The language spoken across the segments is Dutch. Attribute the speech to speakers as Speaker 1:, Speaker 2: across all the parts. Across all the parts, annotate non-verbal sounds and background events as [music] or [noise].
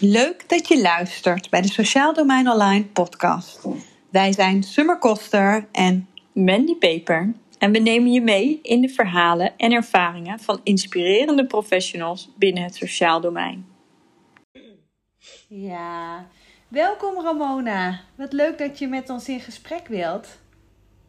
Speaker 1: Leuk dat je luistert bij de Sociaal Domein Online podcast. Wij zijn Summer Koster en
Speaker 2: Mandy Peper. En we nemen je mee in de verhalen en ervaringen van inspirerende professionals binnen het sociaal domein.
Speaker 1: Ja, welkom Ramona. Wat leuk dat je met ons in gesprek wilt.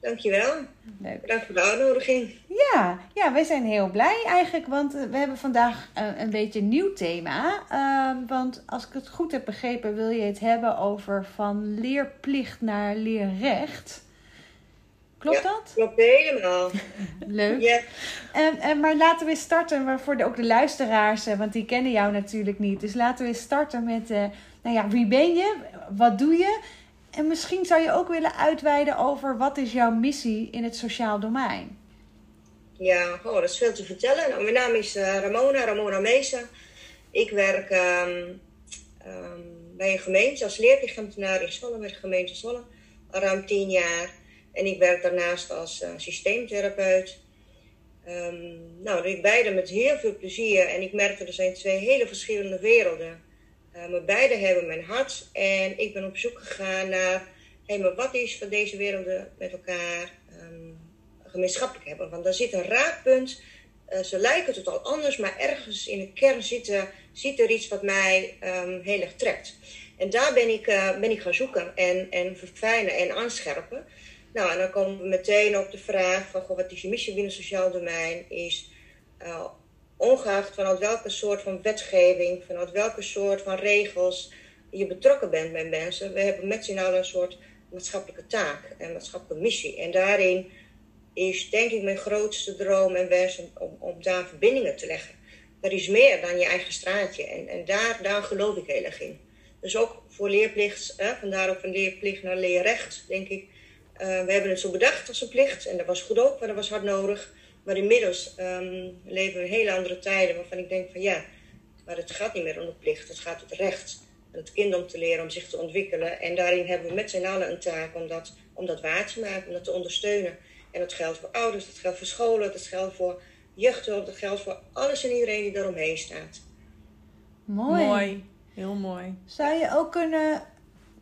Speaker 3: Dankjewel. Leuk. Bedankt voor de uitnodiging.
Speaker 1: Ja, ja, wij zijn heel blij eigenlijk, want we hebben vandaag een, een beetje een nieuw thema. Uh, want als ik het goed heb begrepen, wil je het hebben over van leerplicht naar leerrecht. Klopt
Speaker 3: ja,
Speaker 1: dat?
Speaker 3: Klopt helemaal. [laughs]
Speaker 1: Leuk. En, en, maar laten we starten voor de, ook de luisteraars, want die kennen jou natuurlijk niet. Dus laten we starten met, uh, nou ja, wie ben je? Wat doe je? En misschien zou je ook willen uitweiden over wat is jouw missie in het sociaal domein?
Speaker 3: Ja, oh, dat is veel te vertellen. Nou, mijn naam is uh, Ramona, Ramona Mesa. Ik werk um, um, bij een gemeente als leerplichtambtenaar in Zwolle, bij de gemeente Zwolle, al ruim tien jaar. En ik werk daarnaast als uh, systeemtherapeut. Um, nou, ik beide met heel veel plezier. En ik merk dat er zijn twee hele verschillende werelden. Uh, maar beide hebben mijn hart. En ik ben op zoek gegaan naar, hey, maar wat is van deze werelden met elkaar um, gemeenschappelijk hebben? Want daar zit een raakpunt. Uh, ze lijken totaal anders, maar ergens in de kern zit er, zit er iets wat mij um, heel erg trekt. En daar ben ik, ben ik gaan zoeken en, en verfijnen en aanscherpen. Nou, en dan komen we meteen op de vraag van, goh, wat is je missie binnen sociaal domein? Is ongeacht vanuit welke soort van wetgeving, vanuit welke soort van regels je betrokken bent bij mensen. We hebben met z'n allen een soort maatschappelijke taak en maatschappelijke missie. En daarin is denk ik mijn grootste droom en wens om, om daar verbindingen te leggen. Er is meer dan je eigen straatje en, en daar, daar geloof ik heel erg in. Dus ook voor leerplicht, hè, vandaar ook van leerplicht naar leerrecht, denk ik. Uh, we hebben het zo bedacht als een plicht en dat was goed ook, maar dat was hard nodig. Maar inmiddels um, leven we in hele andere tijden waarvan ik denk van ja, maar het gaat niet meer om de plicht, het gaat om het recht. En het kind om te leren om zich te ontwikkelen. En daarin hebben we met z'n allen een taak om dat, om dat waar te maken, om dat te ondersteunen. En dat geldt voor ouders, dat geldt voor scholen, dat geldt voor jeugdhulp, dat geldt voor alles en iedereen die daaromheen staat.
Speaker 1: Mooi.
Speaker 2: Mooi, heel mooi.
Speaker 1: Zou je ook kunnen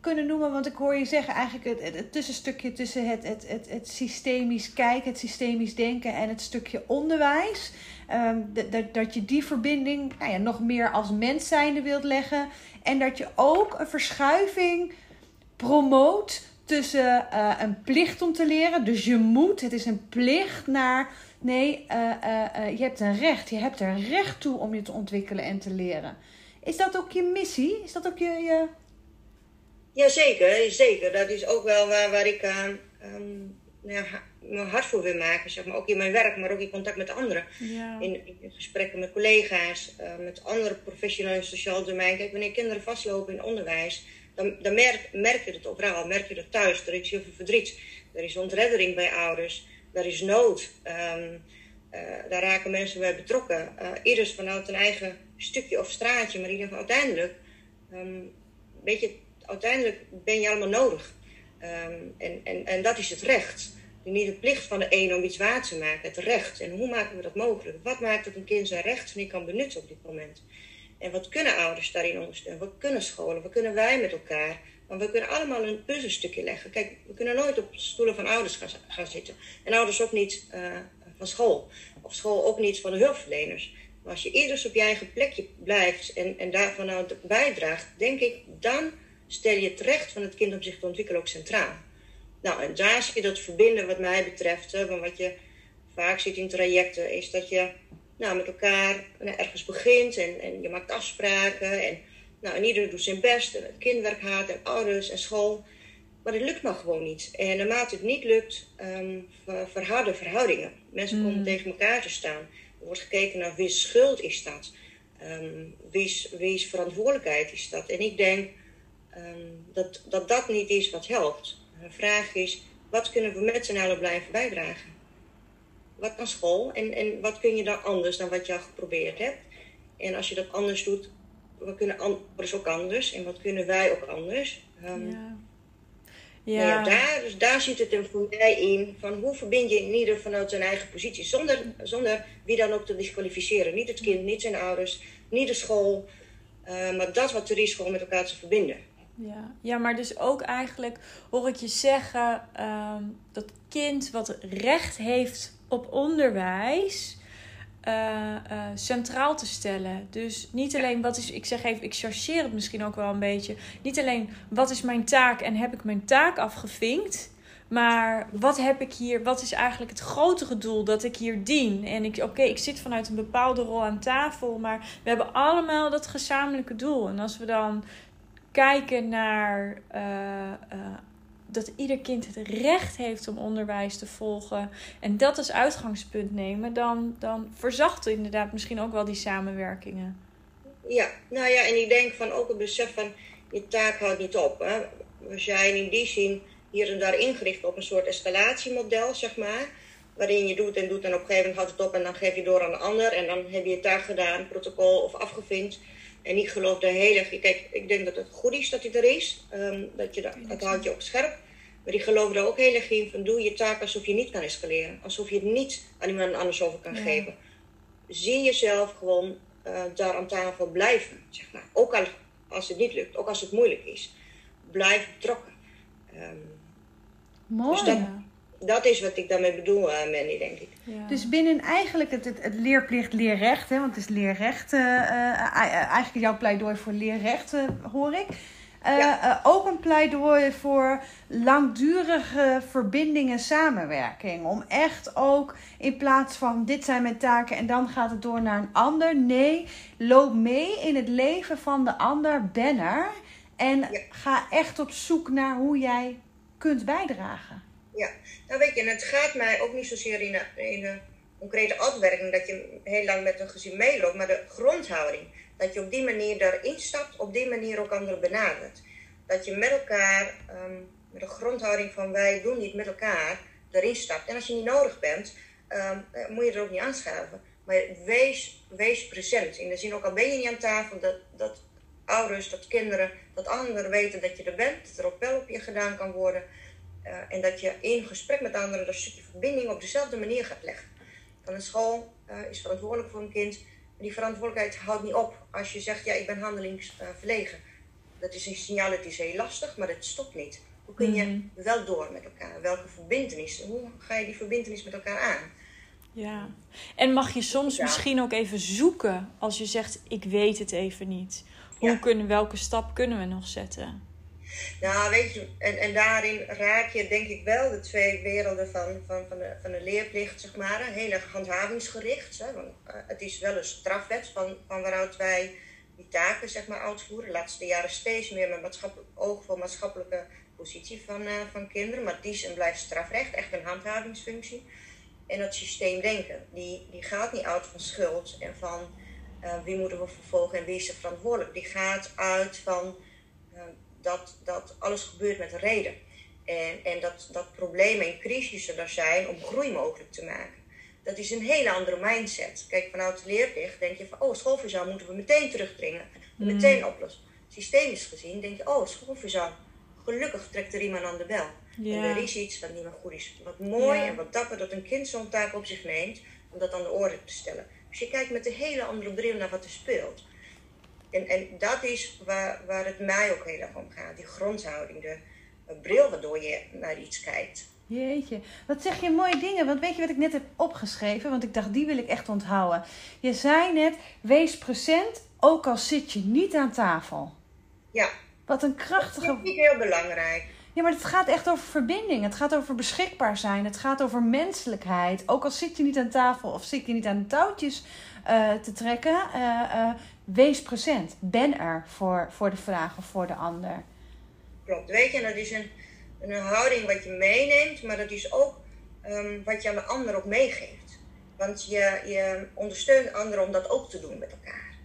Speaker 1: kunnen noemen? Want ik hoor je zeggen eigenlijk het, het, tussenstukje tussen het, het, het, het systemisch kijken, het systemisch denken en het stukje onderwijs. Um, dat, dat je die verbinding nou ja, nog meer als mens zijnde wilt leggen. En dat je ook een verschuiving promoot tussen uh, een plicht om te leren. Dus je moet, het is een plicht naar. Nee, uh, uh, je hebt een recht. Je hebt er recht toe om je te ontwikkelen en te leren. Is dat ook je missie? Is dat ook je, je
Speaker 3: Jazeker, zeker. Dat is ook wel waar, waar ik um, ja, mijn hart voor wil maken. Zeg maar. Ook in mijn werk, maar ook in contact met anderen.
Speaker 1: Ja.
Speaker 3: In, in, gesprekken met collega's, uh, met andere professionals in het sociaal domein. Kijk, wanneer kinderen vastlopen in onderwijs, dan, dan merk, merk je het overal. Merk je het thuis. Er is heel veel verdriet. Er is ontreddering bij ouders. Er is nood. Um, uh, daar raken mensen bij betrokken. Uh, ieders vanuit een eigen stukje of straatje, maar in ieder geval uiteindelijk. Um, weet je, uiteindelijk ben je allemaal nodig. Um, en, en, en dat is het recht. Niet de plicht van de een om iets waar te maken, het recht. En hoe maken we dat mogelijk? Wat maakt dat een kind zijn recht niet kan benutten op dit moment? En wat kunnen ouders daarin ondersteunen? Wat kunnen scholen? Wat kunnen wij met elkaar? Want we kunnen allemaal een puzzelstukje leggen. Kijk, we kunnen nooit op stoelen van ouders gaan, gaan zitten. En ouders ook niet uh, van school. Of school ook niet van de hulpverleners. Maar als je ieders op je eigen plekje blijft en, en daarvan nou bijdraagt, denk ik, dan stel je het recht van het kind om zich te ontwikkelen ook centraal. Nou, en daar zie je dat verbinden wat mij betreft. Van wat je vaak ziet in trajecten, is dat je nou, met elkaar nou, ergens begint en, en je maakt afspraken. En, nou, en doet zijn best. En het kind werkt hard en ouders en school. Maar het lukt nog gewoon niet. En naarmate het niet lukt, um, verharden verhoudingen. Mensen mm. komen tegen elkaar te staan. Er wordt gekeken naar wie schuld is dat. Um, wie's, wie's verantwoordelijkheid is dat. En ik denk um, dat, dat dat niet is wat helpt. De vraag is, wat kunnen we met z'n allen blijven bijdragen? Wat kan school en, en wat kun je dan anders dan wat je al geprobeerd hebt? En als je dat anders doet, wat kunnen anderen ook anders? En wat kunnen wij ook anders? Um, ja. Ja. Nou ja. daar, dus daar zit het hem voor mij in. Van hoe verbind je in ieder vanuit zijn eigen positie. Zonder, zonder wie dan ook te disqualificeren. Niet het kind, niet zijn ouders, niet de school. Uh, maar dat wat er is, gewoon met elkaar te verbinden.
Speaker 2: Ja, ja maar dus ook eigenlijk hoor ik je zeggen ehm, dat kind wat recht heeft op onderwijs. Uh, uh, centraal te stellen. Dus niet alleen wat is, ik zeg even, ik chargeer het misschien ook wel een beetje. Niet alleen wat is mijn taak en heb ik mijn taak afgevinkt. Maar wat heb ik hier, wat is eigenlijk het grotere doel dat ik hier dien? En ik, oké, ik zit vanuit een bepaalde rol aan tafel, maar we hebben allemaal dat gezamenlijke doel. En als we dan kijken naar uh, uh, dat ieder kind het recht heeft om onderwijs te volgen en dat als uitgangspunt nemen, dan, dan verzacht inderdaad misschien ook wel die samenwerkingen.
Speaker 3: Ja, nou ja, en ik denk van ook het besef van je taak houdt niet op. Hè? We zijn in die zin hier en daar ingericht op een soort escalatiemodel, zeg maar. Waarin je doet en doet en op een gegeven moment houdt het op en dan geef je door aan een ander. En dan heb je je taak gedaan, protocol of afgevinkt. En ik geloof de hele... Kijk, ik denk dat het goed is dat hij er is. Um, dat, je dat, dat houdt je ook scherp. Maar die geloven er ook heel erg in van doe je taak alsof je niet kan escaleren. Alsof je het niet aan iemand anders over kan geven. Zie jezelf gewoon uh, daar aan tafel blijven, zeg maar. Ook al, als het niet lukt, ook als het moeilijk is. Blijf betrokken. Um,
Speaker 1: Mooi.
Speaker 3: Dus dat, dat is wat ik daarmee bedoel, uh, Mandy, denk ik.
Speaker 1: Ja. Dus binnen eigenlijk het, het, het, leerplicht leerrecht, hè, want het is leerrecht, uh, uh, eigenlijk jouw pleidooi voor leerrecht hoor ik. Ja. ook een pleidooi voor langdurige verbinding en samenwerking. Om echt ook in plaats van dit zijn mijn taken en dan gaat het door naar een ander. Nee, loop mee in het leven van de ander, ben er. En ja. ga echt op zoek naar hoe jij kunt bijdragen.
Speaker 3: Ja, nou weet je, en het gaat mij ook niet zozeer in een, concrete uitwerking dat je heel lang met een gezin meeloopt, maar de grondhouding. Dat je op die manier daarin stapt, op die manier ook anderen benadert. Dat je met elkaar, um, met de grondhouding van wij doen niet met elkaar, erin stapt. En als je niet nodig bent, um, moet je er ook niet aanschuiven. Maar wees, wees present. In de zin, ook al ben je niet aan tafel, dat, dat ouders, dat kinderen, dat anderen weten dat je er bent, dat er ook wel op je gedaan kan worden. Uh, en dat je in gesprek met anderen dat stukje verbinding op dezelfde manier gaat leggen. Van een school uh, is verantwoordelijk voor een kind. Maar die verantwoordelijkheid houdt niet op als je zegt, ja, ik ben handelingsverlegen. dat is een signaal, het is heel lastig, maar het stopt niet. Hoe kun je mm -hmm. wel door met elkaar? Welke verbindenis? Hoe ga je die verbindenis met elkaar aan?
Speaker 2: Ja, en mag je soms ja. misschien ook even zoeken als je zegt, ik weet het even niet. Hoe ja. kunnen, welke stap kunnen we nog zetten?
Speaker 3: Nou, weet je, en, en daarin raak je denk ik wel de twee werelden van, van, van, de, van de leerplicht, zeg maar. Heel erg handhavingsgericht. Want, uh, het is wel een strafwet van, van waaruit wij die taken zeg maar, uitvoeren. De laatste jaren steeds meer met maatschappelijk oog voor maatschappelijke positie van, uh, van kinderen. Maar die is en blijft strafrecht, echt een handhavingsfunctie. En dat systeemdenken, die, die gaat niet uit van schuld en van uh, wie moeten we vervolgen en wie is er verantwoordelijk. Die gaat uit van dat, dat alles gebeurt met reden. En, en dat, dat problemen en crisissen er zijn om groei mogelijk te maken. Dat is een hele andere mindset. Kijk, vanuit de leerplicht denk je van, oh, schoolverzuim moeten we meteen terugdringen. Mm. Meteen oplossen. Systemisch gezien denk je, oh, schoolverzuim. Gelukkig trekt er iemand aan de bel. En er is iets wat niet meer goed is. Wat mooi en wat dapper dat een kind zo'n taak op zich neemt om dat aan de orde te stellen. Dus je kijkt met een hele andere bril naar wat er speelt. En, en dat is waar, waar het mij ook heel erg om gaat. Die grondhouding, de, de bril waardoor je naar iets kijkt.
Speaker 1: Jeetje, wat zeg je mooie dingen. Want weet je wat ik net heb opgeschreven? Want ik dacht, die wil ik echt onthouden. Je zei net, wees present, ook al zit je niet aan tafel.
Speaker 3: Ja.
Speaker 1: Wat een krachtige...
Speaker 3: Dat vind ik heel belangrijk.
Speaker 1: Ja, maar het gaat echt over verbinding. Het gaat over beschikbaar zijn. Het gaat over menselijkheid. Ook al zit je niet aan tafel of zit je niet aan de touwtjes uh, te trekken, uh, uh, wees present. Ben er voor, voor de vraag of voor de ander.
Speaker 3: Klopt, weet je, dat is een, een houding wat je meeneemt, maar dat is ook um, wat je aan de ander ook meegeeft. Want je, je ondersteunt anderen om dat ook te doen met elkaar.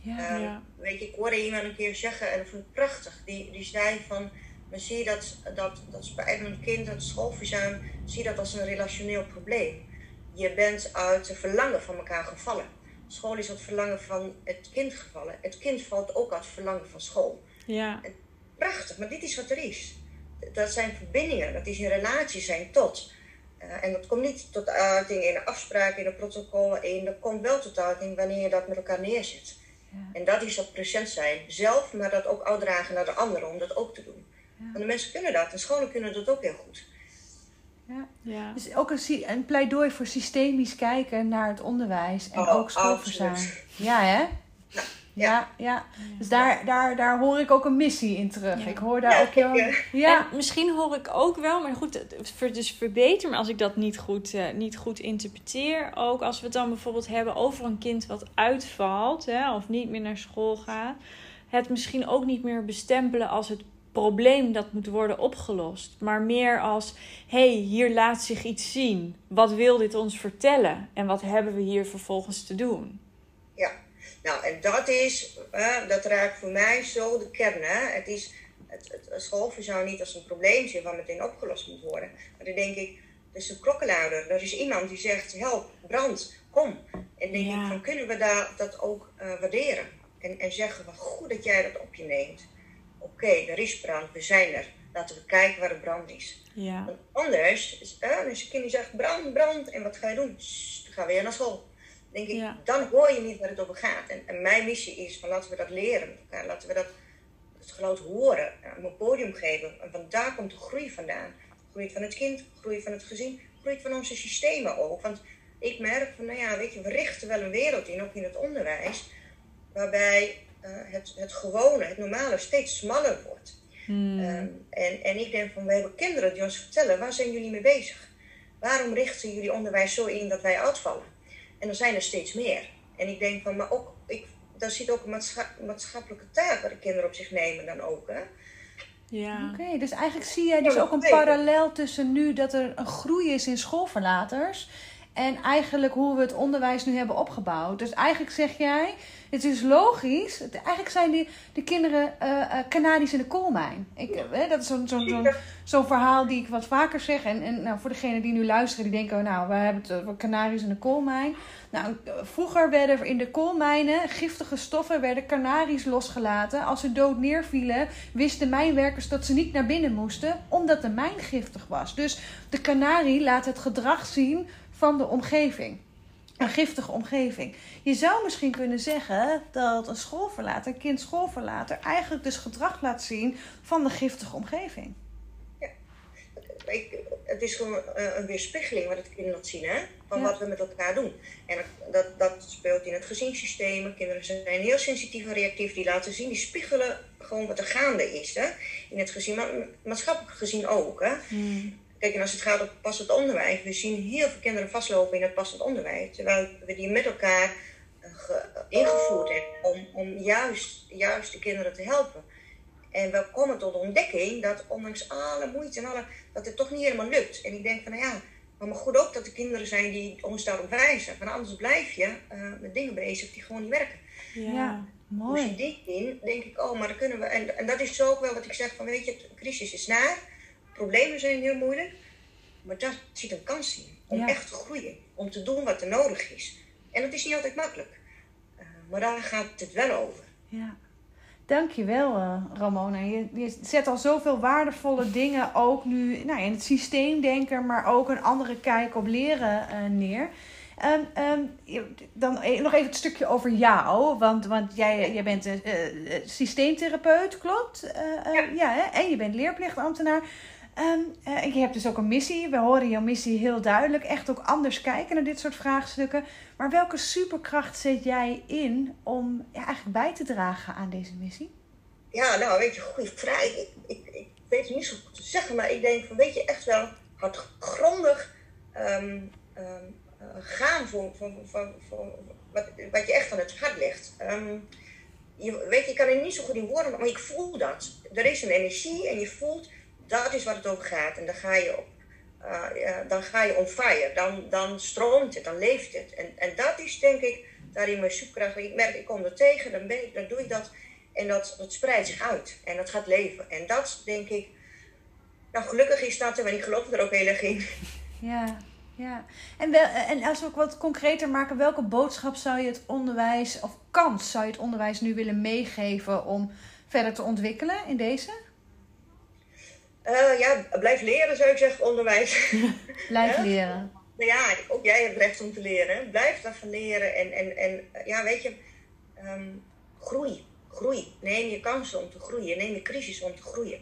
Speaker 1: Ja, um, ja.
Speaker 3: Weet je, ik hoorde iemand een keer zeggen, en dat vond ik prachtig, die, die zei van dan zie je dat, dat, dat is bij een kind, het schoolverzuim, zie je dat als een relationeel probleem. Je bent uit het verlangen van elkaar gevallen. School is het verlangen van het kind gevallen. Het kind valt ook het verlangen van school.
Speaker 2: Ja.
Speaker 3: Prachtig, maar dit is wat er is. Dat zijn verbindingen, dat is in relatie zijn tot. Uh, en dat komt niet tot uiting in een afspraak, in een protocol, in, dat komt wel tot uiting wanneer je dat met elkaar neerzet. En dat is dat present zijn. Zelf, maar dat ook uitdragen naar de anderen om dat ook te doen. Want de mensen kunnen dat en scholen kunnen dat ook heel goed.
Speaker 1: Ja. ja. Dus ook een, een pleidooi voor systemisch kijken naar het onderwijs en oh, ook schoolverzuim. Ja, hè? Ja, ja. Dus daar, daar, daar hoor ik ook een missie in terug. Ik hoor daar ook heel...
Speaker 2: Ja. En misschien hoor ik ook wel, maar goed, dus verbeter me als ik dat niet goed, uh, niet goed interpreteer. Ook als we het dan bijvoorbeeld hebben over een kind wat uitvalt hè, of niet meer naar school gaat. Het misschien ook niet meer bestempelen als het probleem dat moet worden opgelost. Maar meer als, hé, hey, hier laat zich iets zien. Wat wil dit ons vertellen? En wat hebben we hier vervolgens te doen?
Speaker 3: Ja, nou, en dat is, uh, dat raakt voor mij zo de kern. Hè? Het is, het, het, schoolverzuim niet als een probleem zien wat meteen opgelost moet worden. Maar dan denk ik, er is een klokkenluider. Er is iemand die zegt, help, brand, kom. En denk ik, van, kunnen we daar, dat ook uh, waarderen? En, en zeggen, wat goed dat jij dat op je neemt. Oké, er is brand, we zijn er. Laten we kijken waar de brand is.
Speaker 2: Ja. Want
Speaker 3: anders, als je kind zegt brand, brand, en wat ga je doen? dan gaan we weer naar school denk ik, dan hoor je niet waar het over gaat. En, en, mijn missie is van laten we dat leren Laten we dat het geluid horen, een podium geven. En van daar komt de groei vandaan. Groei van het kind, groei van het gezin, groei van onze systemen ook. Want ik merk van, nou ja, weet je, we richten wel een wereld in, ook in het onderwijs, waarbij het, het gewone, het normale steeds smaller wordt. Hmm. Ehm, en, en ik denk van, we hebben kinderen die ons vertellen, waar zijn jullie mee bezig? Waarom richten jullie onderwijs zo in dat wij uitvallen? En er zijn er steeds meer. En ik denk van, maar ook, ik, daar zit ook een maatschappelijke taak waar de kinderen op zich nemen dan ook. Hè?
Speaker 1: Ja. Oké, dus eigenlijk zie jij dus ook een parallel tussen nu dat er een groei is in schoolverlaters. En eigenlijk hoe we het onderwijs nu hebben opgebouwd. Dus eigenlijk zeg jij, het is logisch. Eigenlijk zijn die, de kinderen uh, in de koolmijn. Ik, uh, dat is zo'n zo, zo, zo verhaal die ik wat vaker zeg. En, en nou, voor degenen die nu luisteren, die denken... nou, we hebben het over Canaries in de koolmijn. Nou, vroeger werden in de koolmijnen giftige stoffen... werden losgelaten. Als ze dood neervielen, wisten mijnwerkers dat ze niet naar binnen moesten... omdat de mijn giftig was. Dus de kanarie laat het gedrag zien van de omgeving een giftige omgeving. Je zou misschien kunnen zeggen dat een schoolverlater, een kind schoolverlater, eigenlijk dus gedrag laat zien van de giftige omgeving.
Speaker 3: Ja, het is gewoon eh, een weerspiegeling wat het kind laat zien, hè? Van wat we met elkaar doen. En dat, dat speelt in het gezinssysteem. Kinderen zijn heel sensitief en reactief. Die laten zien, die spiegelen gewoon wat er gaande is, hè? In het gezin, maar maatschappelijk gezien ook, hè? Hmm. Kijk, en als het gaat om passend onderwijs, we zien heel veel kinderen vastlopen in het passend onderwijs. Terwijl we die met elkaar uh, ingevoerd hebben om, om juist, juist de kinderen te helpen. En we komen tot de ontdekking dat ondanks alle moeite en alle, dat het toch niet helemaal lukt. En ik denk van, nou ja, maar goed ook dat er kinderen zijn die ons daarop wijzen. Want anders blijf je uh, met dingen bezig die gewoon niet werken.
Speaker 1: Ja, mooi.
Speaker 3: Dus die in, denk ik, oh, maar dan kunnen we... En, en dat is zo ook wel wat ik zeg van, weet je, de crisis is naar problemen zijn heel moeilijk. Maar daar zit een kans in. Om echt te groeien. Om te doen wat er nodig is. En dat is niet altijd makkelijk. Uh, maar daar gaat het wel over.
Speaker 1: Ja. Dankjewel, uh, Ramona. Je, je zet al zoveel waardevolle dingen ook nu nou, in het systeemdenken, maar ook een andere kijk op leren uh, neer. Um, um, dan nog even het stukje over jou. Want, want jij, jij bent een uh, systeemtherapeut, klopt? ja. ja hè? En je bent leerplichtambtenaar. Um, uh, je hebt dus ook een missie. We horen jouw missie heel duidelijk. Echt ook anders kijken naar dit soort vraagstukken. Maar welke superkracht zet jij in om ja, eigenlijk bij te dragen aan deze missie?
Speaker 3: Ja, nou, weet je, goede vraag. Ik, weet het niet zo goed te zeggen, maar ik denk van, weet je, echt wel hardgrondig um, um, gaan voor, voor, voor, voor, wat, wat je echt aan het hart ligt. je, weet je, ik kan het niet zo goed in woorden, maar ik voel dat. Er is een energie en je voelt dat is wat het over gaat. En dan ga je op. Uh, dan ga je on fire. Dan, dan stroomt het, dan leeft het. En, en dat is denk ik daarin mijn zoekkracht. Ik merk, ik kom er tegen, dan, ben ik, dan doe ik dat. En dat, dat spreidt zich uit. En dat gaat leven. En dat denk ik. Nou, gelukkig is dat er, maar ik geloof er ook heel erg in.
Speaker 1: Ja, ja. En, wel, en als we ook wat concreter maken, welke boodschap zou je het onderwijs, of kans zou je het onderwijs nu willen meegeven om verder te ontwikkelen in deze?
Speaker 3: Uh, ja, blijf leren zou ik zeggen, onderwijs. [laughs]
Speaker 1: blijf leren.
Speaker 3: Ja, ook jij hebt recht om te leren. Blijf daarvan leren. En, en, en ja, weet je, um, groei, groei. Neem je kansen om te groeien. Neem je crisis om te groeien.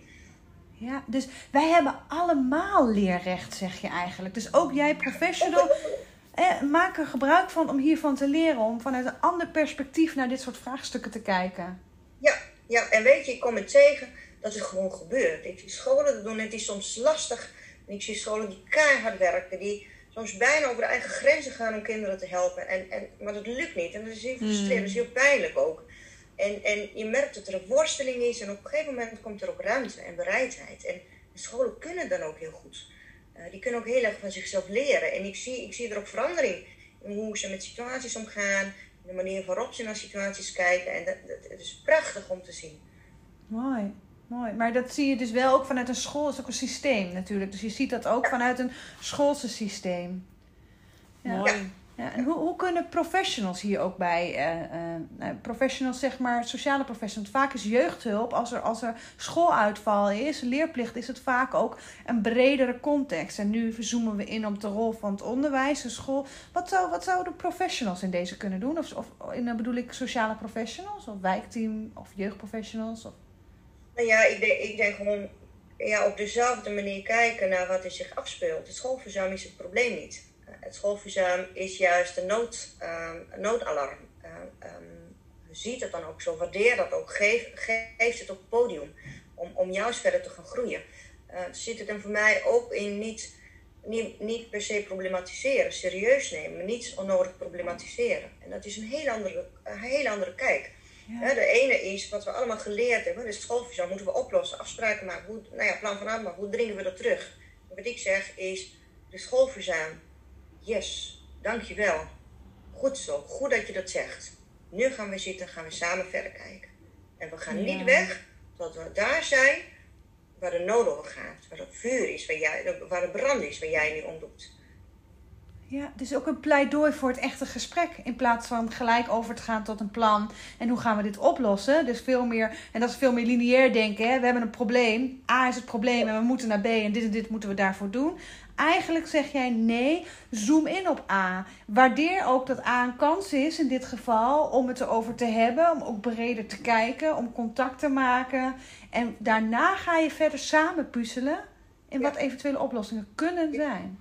Speaker 1: Ja, dus wij hebben allemaal leerrecht, zeg je eigenlijk. Dus ook jij, professional, [laughs] eh, maak er gebruik van om hiervan te leren. Om vanuit een ander perspectief naar dit soort vraagstukken te kijken.
Speaker 3: Ja, ja. en weet je, ik kom het tegen dat het gewoon gebeurt. Ik zie scholen doen, het is soms lastig. En ik zie scholen die keihard werken, die soms bijna over de eigen grenzen gaan om kinderen te helpen. En, en, maar dat lukt niet. En dat is heel frustrerend, dat is heel pijnlijk ook. En, en je merkt dat er een worsteling is en op een gegeven moment komt er ook ruimte en bereidheid. En scholen kunnen dan ook heel goed. Uh, die kunnen ook heel erg van zichzelf leren. En ik zie, ik zie er ook verandering in hoe ze met situaties omgaan, de manier waarop ze naar situaties kijken. En dat, dat, het is prachtig om te zien.
Speaker 1: Mooi. Mooi, maar dat zie je dus wel ook vanuit een school, dat is ook een systeem natuurlijk. Dus je ziet dat ook vanuit een schoolse systeem.
Speaker 3: Ja. Mooi.
Speaker 1: Ja, en hoe, hoe kunnen professionals hier ook bij, uh, uh, professionals zeg maar, sociale professionals, vaak is jeugdhulp, als er, als er schooluitval is, leerplicht, is het vaak ook een bredere context. En nu zoomen we in op de rol van het onderwijs, de school. Wat, zou, wat zouden professionals in deze kunnen doen? Of, of in, dan bedoel ik sociale professionals, of wijkteam, of jeugdprofessionals? Of...
Speaker 3: Nou ja, ik denk, ik gewoon ja, op dezelfde manier kijken naar wat er zich afspeelt. Het schoolverzuim is het probleem niet het schoolverzuim is juist een, nood, um, noodalarm. Um, ziet het dan ook zo, waardeer dat ook, geef, geef het op het podium om, om juist verder te gaan groeien. Uh, zit het dan voor mij ook in niet, niet, niet per se problematiseren, serieus nemen, niet onnodig problematiseren. En dat is een heel andere, een heel andere kijk. Ja. de ene is wat we allemaal geleerd hebben, de schoolverzuim moeten we oplossen, afspraken maken, hoe, nou ja, plan van aanpak, hoe dringen we dat terug? wat ik zeg is, de schoolverzuim Yes, dankjewel. Goed zo, goed dat je dat zegt. Nu gaan we zitten, gaan we samen verder kijken. En we gaan niet weg tot we daar zijn waar de nood over gaat. Waar het vuur is, waar, jij, waar de brand is, waar jij nu om doet.
Speaker 1: Ja, dus ook een pleidooi voor het echte gesprek. In plaats van gelijk over te gaan tot een plan. En hoe gaan we dit oplossen? Dus veel meer, en dat is veel meer lineair denken. Hè? We hebben een probleem. A is het probleem en we moeten naar B en dit en dit moeten we daarvoor doen. Eigenlijk zeg jij nee, zoom in op A. Waardeer ook dat A een kans is in dit geval om het erover te hebben, om ook breder te kijken, om contact te maken. En daarna ga je verder samen puzzelen in wat eventuele oplossingen kunnen zijn.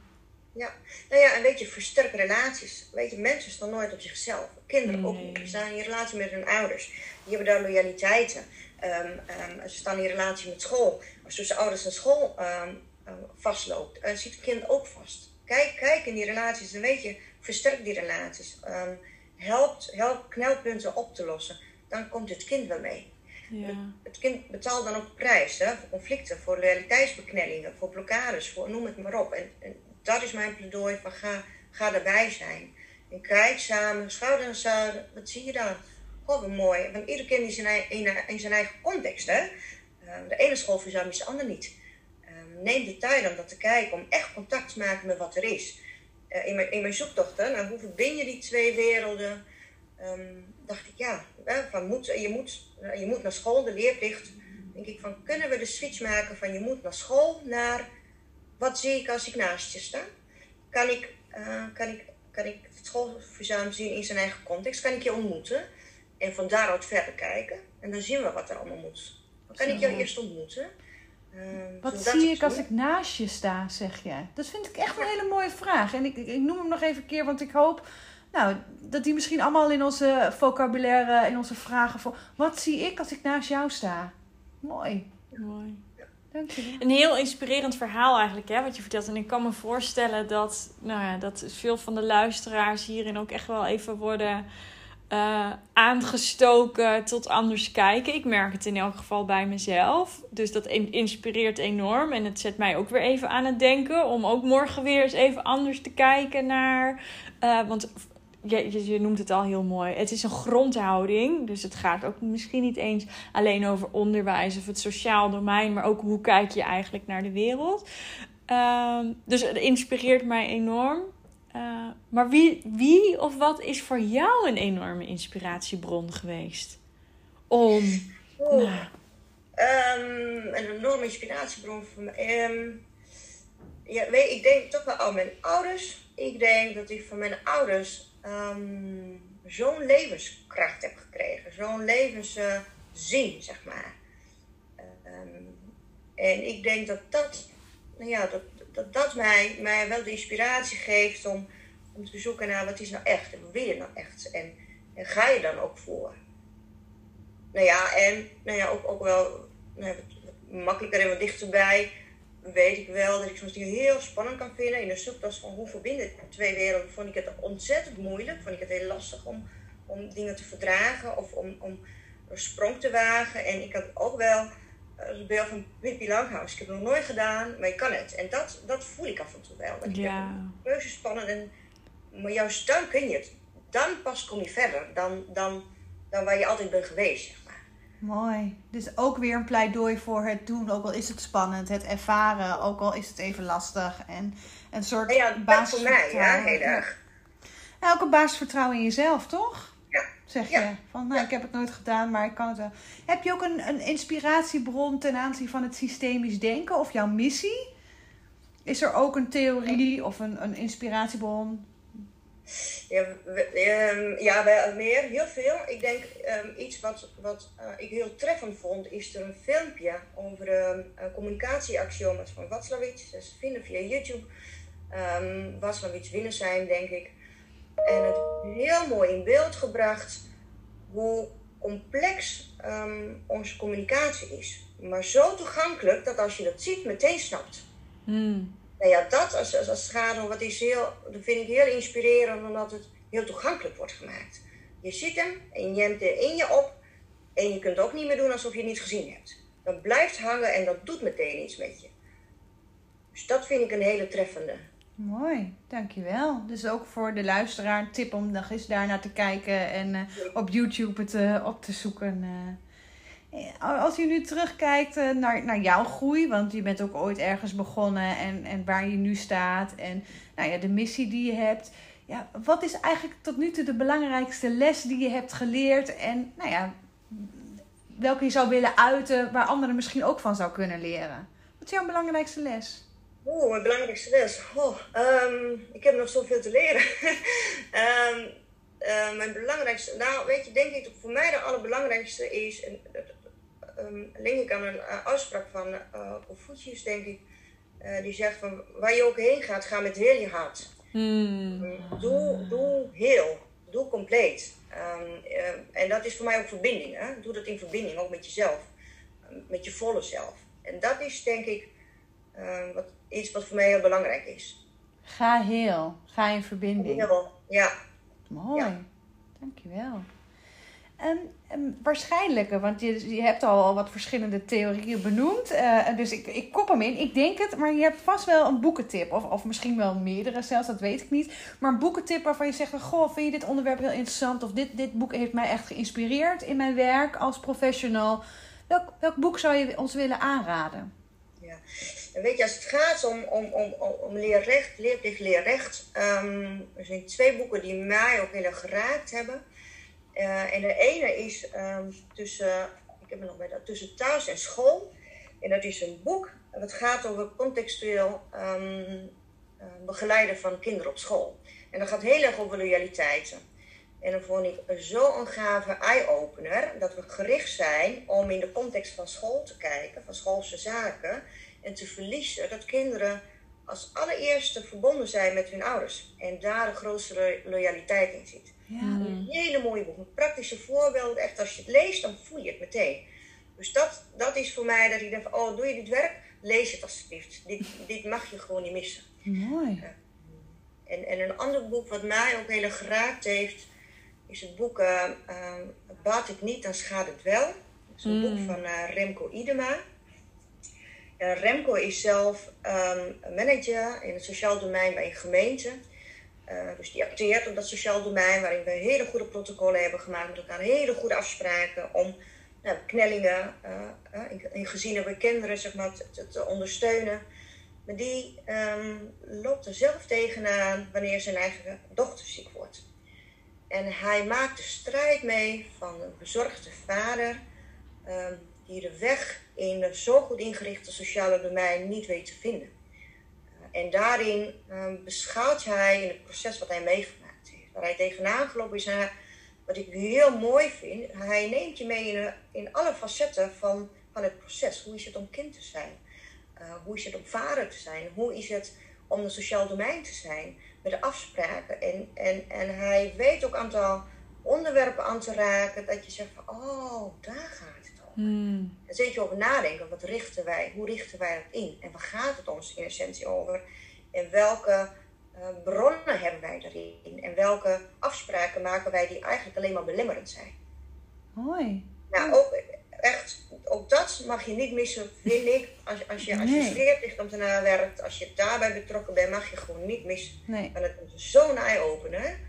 Speaker 3: Ja, nou ja, en weet je, versterk relaties. Weet je, mensen staan nooit op zichzelf. Kinderen ook niet. Ze staan in relatie met hun ouders. Die hebben daar loyaliteiten. Um, um, ze staan in relatie met school. Als tussen ouders en school um, uh, vastloopt, uh, zit het kind ook vast. Kijk, kijk in die relaties, dan weet je, versterk die relaties. Helpt, help knelpunten op te lossen. Dan komt het kind wel mee. Ja. Het kind betaalt dan ook prijs hè, voor conflicten, voor loyaliteitsbeknellingen, voor blokkades, voor noem het maar op. En, en dat is mijn pleidooi van ga, ga erbij zijn. En kijk samen, schouder aan schouder, wat zie je dan? Oh, wat mooi. Want ieder kind is in, zijn eigen context. Hè? Uh, de ene schoolverzuim is de ander niet neem de tijd om dat te kijken, om echt contact te maken met wat er is. Uh, in, mijn, in mijn nou, hoe verbind je die twee werelden? Um, dacht ik, ja, van moet, je, moet, je moet naar school, de leerplicht. denk ik van, kunnen we de switch maken van je moet naar school naar wat zie ik als ik naast je sta? Kan ik, uh, kan ik, kan ik het schoolverzuim zien in zijn eigen context? Kan ik je ontmoeten? En van daaruit verder kijken. En dan zien we wat er allemaal moet. Dan kan ik jou eerst ontmoeten.
Speaker 1: Ehm, Wat zie ik als ik naast je sta, zeg je? Dat vind ik echt een hele mooie vraag. En ik, ik, noem hem nog even een keer, want ik hoop nou, dat die misschien allemaal in onze vocabulaire, in onze vragen voor. Wat zie ik als ik naast jou sta? Mooi.
Speaker 2: Mooi. Een heel inspirerend verhaal eigenlijk, hè, wat je vertelt. En ik kan me voorstellen dat, nou ja, dat veel van de luisteraars hierin ook echt wel even worden uh, aangestoken tot anders kijken. Ik merk het in elk geval bij mezelf. Dus dat inspireert enorm. En het zet mij ook weer even aan het denken. Om ook morgen weer eens even anders te kijken naar. Uh, want je, je, noemt het al heel mooi. Het is een grondhouding. Dus het gaat ook misschien niet eens alleen over onderwijs of het sociaal domein. Maar ook hoe kijk je eigenlijk naar de wereld. Uh, dus het inspireert mij enorm. Uh, maar wie, wie of wat is voor jou een enorme inspiratiebron geweest? Om.
Speaker 3: Oh. Nou. Um, een enorme inspiratiebron voor me. Um, ja, weet, ik denk toch wel aan mijn ouders. Ik denk dat ik van mijn ouders um, zo'n levenskracht heb gekregen, zo'n levenszin, zeg maar. Ehm, en ik denk dat dat, nou ja, dat, dat, dat mij, mij wel de inspiratie geeft om, om te zoeken naar wat is nou echt en wat wil je nou echt en, en ga je dan ook voor. Nou ja, en nou ja, ook, ook wel nou, makkelijker en wat dichterbij weet ik wel dat ik soms dingen heel spannend kan vinden. In de zoektocht van hoe verbinden ik twee werelden, vond ik het ontzettend moeilijk. Vond ik het heel lastig om, om dingen te verdragen of om, om een sprong te wagen. En ik had ook wel het beeld van Pippi Langhuis. Ik heb het nog nooit gedaan, maar ik kan het. En dat, dat voel ik af en toe wel. Dat
Speaker 2: ja.
Speaker 3: Reuze spannend. En, maar juist dan kun je het. Dan pas kom je verder dan, dan, dan waar je altijd bent geweest.
Speaker 1: Mooi. Dus ook weer een pleidooi voor het doen, ook al is het spannend. Het ervaren, ook al is het even lastig. En een soort
Speaker 3: ja, voor mij, ja, heel erg.
Speaker 1: Ja, ook een basisvertrouwen in jezelf, toch?
Speaker 3: Ja.
Speaker 1: Zeg je. Van, nou, ik heb het nooit gedaan, maar ik kan het wel. Heb je ook een, een inspiratiebron ten aanzien van het systemisch denken of jouw missie? Is er ook een theorie of een, een inspiratiebron
Speaker 3: ja, ehm, ja, wel meer, heel veel. Ik denk um, iets wat, wat uh, ik heel treffend vond, is er een filmpje over um, communicatieaxioma's van Watzlawick. Dat is vinden via YouTube. Um, winnen zijn, denk ik. En het heel mooi in beeld gebracht hoe complex onze communicatie is. Maar zo toegankelijk dat als je dat ziet, meteen snapt.
Speaker 2: Hmm.
Speaker 3: Nou ja, dat als, als, om wat is heel, dat vind ik heel inspirerend, omdat het heel toegankelijk wordt gemaakt. Je ziet hem en je neemt er in je op en je kunt ook niet meer doen alsof je het niet gezien hebt. Dat blijft hangen en dat doet meteen iets met je. Dus dat vind ik een hele treffende.
Speaker 1: Mooi, dankjewel. Dus ook voor de luisteraar een tip om nog eens daar naar te kijken en uh, op YouTube het uh, op te zoeken. Uh. Als je nu terugkijkt eh, naar, naar jouw groei, want je bent ook ooit ergens begonnen en, en waar je nu staat en nou ja, de missie die je hebt. Ja, wat is eigenlijk tot nu toe de belangrijkste les die je hebt geleerd en nou ja, welke je zou willen uiten waar anderen misschien ook van zou kunnen leren? Wat is jouw belangrijkste les?
Speaker 3: Mijn belangrijkste les. Um, ik heb nog zoveel te leren. um, [laughs] uh, mijn belangrijkste, nou weet je, denk ik voor mij de allerbelangrijkste is, um, link ik aan een uh, uitspraak van uh, Confucius, denk ik. Uh, die zegt van waar je ook heen gaat, ga met heel je hart.
Speaker 2: Hmm.
Speaker 3: Doe, doe heel, doe compleet. Um, en dat is voor mij ook verbinding. Hè? Doe dat in verbinding, ook met jezelf. met je volle zelf. En dat is denk ik wat, iets wat voor mij heel belangrijk is.
Speaker 1: Ga heel, ga in verbinding.
Speaker 3: Heel, ja.
Speaker 1: Mooi, ja. dankjewel. Um, um, waarschijnlijk, want je, je hebt al wat verschillende theorieën benoemd. Uh, dus ik, ik kop hem in. Ik denk het, maar je hebt vast wel een boekentip. Of, of misschien wel meerdere zelfs, dat weet ik niet. Maar een boekentip waarvan je zegt: Goh, vind je dit onderwerp heel interessant? Of dit, dit boek heeft mij echt geïnspireerd in mijn werk als professional. Welk, welk boek zou je ons willen aanraden?
Speaker 3: Ja, en weet je, als het gaat om, om, om, om leerrecht, leerplicht, leerrecht. Um, er zijn twee boeken die mij ook heel erg geraakt hebben. Uh, en de ene is um, tussen, ik heb nog bij dat, tussen thuis en school. En dat is een boek dat gaat over contextueel um, uh, begeleiden van kinderen op school. En dat gaat heel erg over loyaliteiten. En dan vond ik zo'n gave eye-opener dat we gericht zijn om in de context van school te kijken, van schoolse zaken, en te verliezen dat kinderen als allereerste verbonden zijn met hun ouders. En daar de grootste loyaliteit in zit.
Speaker 1: Ja.
Speaker 3: Een hele mooie boek. Een praktische voorbeeld. Echt, als je het leest, dan voel je het meteen. Dus dat, dat is voor mij dat ik denk van, oh, doe je dit werk? Lees het alsjeblieft. Dit, [laughs] dit mag je gewoon niet missen.
Speaker 1: Mooi.
Speaker 3: Ja. En, en een ander boek wat mij ook heel erg geraakt heeft, is het boek uh, uh, Baat het niet, dan schaadt het wel. Dat is een mm. boek van uh, Remco Idema. Remco is zelf um, manager in het sociaal domein bij een gemeente. Uh, dus die acteert op dat sociaal domein, waarin we hele goede protocollen hebben gemaakt met elkaar, hele goede afspraken om nou, knellingen uh, in, in gezinnen bij kinderen zeg maar, te, te ondersteunen. Maar die um, loopt er zelf tegenaan wanneer zijn eigen dochter ziek wordt. En hij maakt de strijd mee van een bezorgde vader um, die de weg in een zo goed ingerichte sociale domein niet weet te vinden. En daarin um, beschouwt hij in het proces wat hij meegemaakt heeft. Waar hij tegenaan gelopen is wat ik heel mooi vind, hij neemt je mee in, in alle facetten van, van het proces. Hoe is het om kind te zijn? Uh, hoe is het om vader te zijn? Hoe is het om een sociaal domein te zijn? Met de afspraken. En, en, en hij weet ook een aantal onderwerpen aan te raken dat je zegt van, oh, daar gaat. Hmm. Zit je over nadenken, wat richten wij, hoe richten wij dat in? En waar gaat het ons in essentie over? En welke uh, bronnen hebben wij daarin? En welke afspraken maken wij die eigenlijk alleen maar belemmerend zijn?
Speaker 1: Mooi.
Speaker 3: Nou, ook echt, ook dat mag je niet missen, vind ik. Als, als je, als je leerplichtambtenaar werkt, als je daarbij betrokken bent, mag je gewoon niet missen. Nee. Want het is zo'n eye-opener.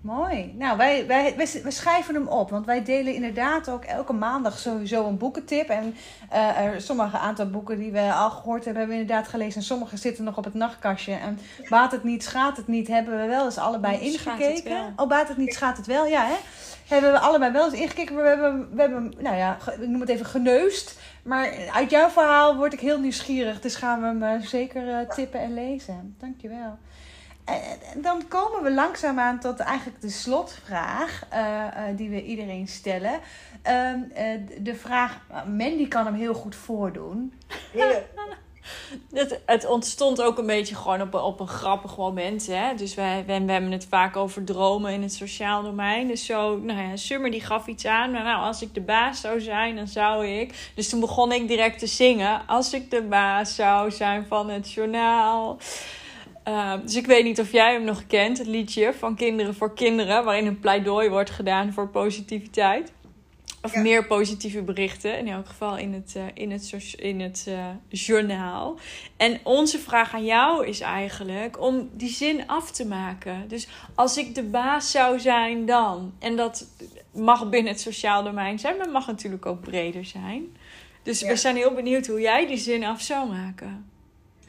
Speaker 1: Mooi. Nou, wij, wij, wij, schrijven hem op. Want wij delen inderdaad ook elke maandag sowieso een boekentip. En uh, er, sommige aantal boeken die we al gehoord hebben, hebben we inderdaad gelezen. En sommige zitten nog op het nachtkastje. En baat het niet, schaadt het niet, hebben we wel eens allebei ingekeken. Oh, baat het niet, schaadt het wel, ja hè? Hebben we allebei wel eens ingekeken. Maar we hebben, we hebben nou ja, ik noem het even geneust. Maar uit jouw verhaal word ik heel nieuwsgierig. Dus gaan we hem uh, zeker uh, tippen en lezen. Dankjewel. En dan komen we langzaamaan tot eigenlijk de slotvraag uh, die we iedereen stellen. Uh, de vraag, Mandy kan hem heel goed voordoen. [laughs]
Speaker 2: Het, het, ontstond ook een beetje gewoon op, op een grappig moment. Hè? Dus wij, we hebben het vaak over dromen in het sociaal domein. Dus zo, nou ja, Summer die gaf iets aan. Maar nou, als ik de baas zou zijn, dan zou ik... Dus toen begon ik direct te zingen. Als ik de baas zou zijn van het journaal... Ehm, dus ik weet niet of jij hem nog kent, het liedje van Kinderen voor Kinderen, waarin een pleidooi wordt gedaan voor positiviteit. Of meer positieve berichten, in elk geval in het, uh, in het, in het uh, journaal. En onze vraag aan jou is eigenlijk om die zin af te maken. Dus als ik de baas zou zijn dan. En dat mag binnen het sociaal domein zijn, maar mag natuurlijk ook breder zijn. Dus we zijn heel benieuwd hoe jij die zin af zou maken.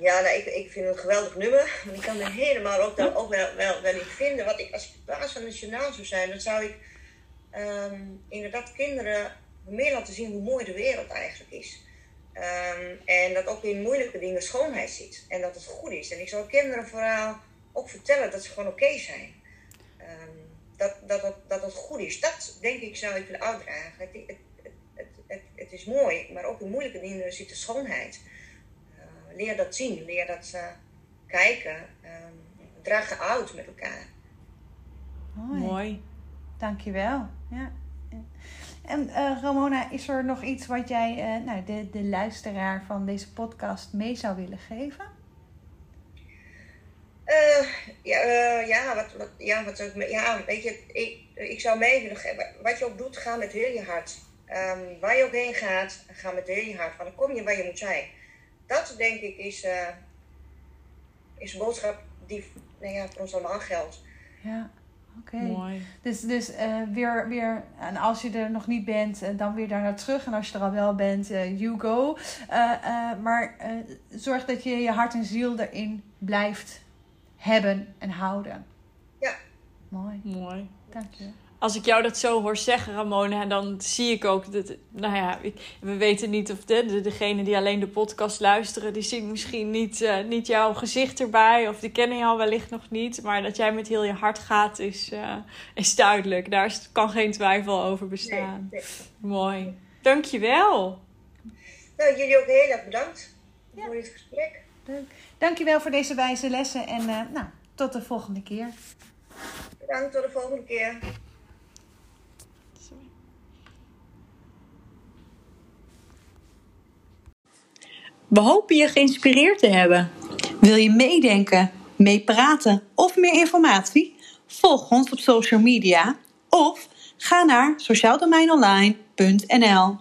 Speaker 3: Ja, nou, ik, ik vind het een geweldig nummer. ik kan er helemaal ook, daar ook wel, wel, wel in vinden. Wat ik, als ik baas van nationaal zou zijn, dan zou ik ehm, inderdaad kinderen meer laten zien hoe mooi de wereld eigenlijk is. Ehm, en dat ook in moeilijke dingen schoonheid zit. En dat het goed is. En ik zou kinderen vooral ook vertellen dat ze gewoon oké zijn. Um, dat, dat, dat, dat het goed is. Dat denk ik zou ik willen uitdragen. Het, het, het, het, het is mooi, maar ook in moeilijke dingen zit de schoonheid leer dat zien, leer dat uh, kijken. Um, draag uit met elkaar.
Speaker 1: Mooi. Mooi. Dankjewel. Ja. En uh, Ramona, is er nog iets wat jij uh, nou, de, de luisteraar van deze podcast mee zou willen geven?
Speaker 3: Uh, ja, ja, wat, wat, ja, wat ik, ja, weet je, ik, ik zou mee willen geven. Wat je ook doet, ga met heel je hart. Um, waar je ook heen gaat, ga met heel je hart. Want dan kom je waar je moet zijn dat denk ik is, uh, is een boodschap die nou ja, voor ons allemaal geldt.
Speaker 1: Ja, oké. Mooi. Dus, dus uh, weer, weer, en als je er nog niet bent, uh, dan weer daar naar terug. En als je er al wel bent, you go. maar zorg dat je je hart en ziel erin blijft hebben en houden.
Speaker 3: Ja.
Speaker 1: Mooi.
Speaker 2: Mooi.
Speaker 1: Dank je
Speaker 2: als ik jou dat zo hoor zeggen, Ramona, dan zie ik ook dat. Nou ja, we weten niet of de, de, degene die alleen de podcast luisteren, die zien misschien niet, uh, niet jouw gezicht erbij, of die kennen jou wellicht nog niet. Maar dat jij met heel je hart gaat, is, uh, is duidelijk. Daar kan geen twijfel over bestaan. Nee, nee. Mooi. Dankjewel.
Speaker 3: Nou, jullie ook heel erg bedankt voor dit gesprek.
Speaker 1: Dank. Dankjewel voor deze wijze lessen en uh, nou, tot de volgende keer.
Speaker 3: Bedankt, tot de volgende keer.
Speaker 4: We hopen je geïnspireerd te hebben. Wil je meedenken, meepraten of meer informatie? Volg ons op social media of ga naar sociaaldomeinonline.nl.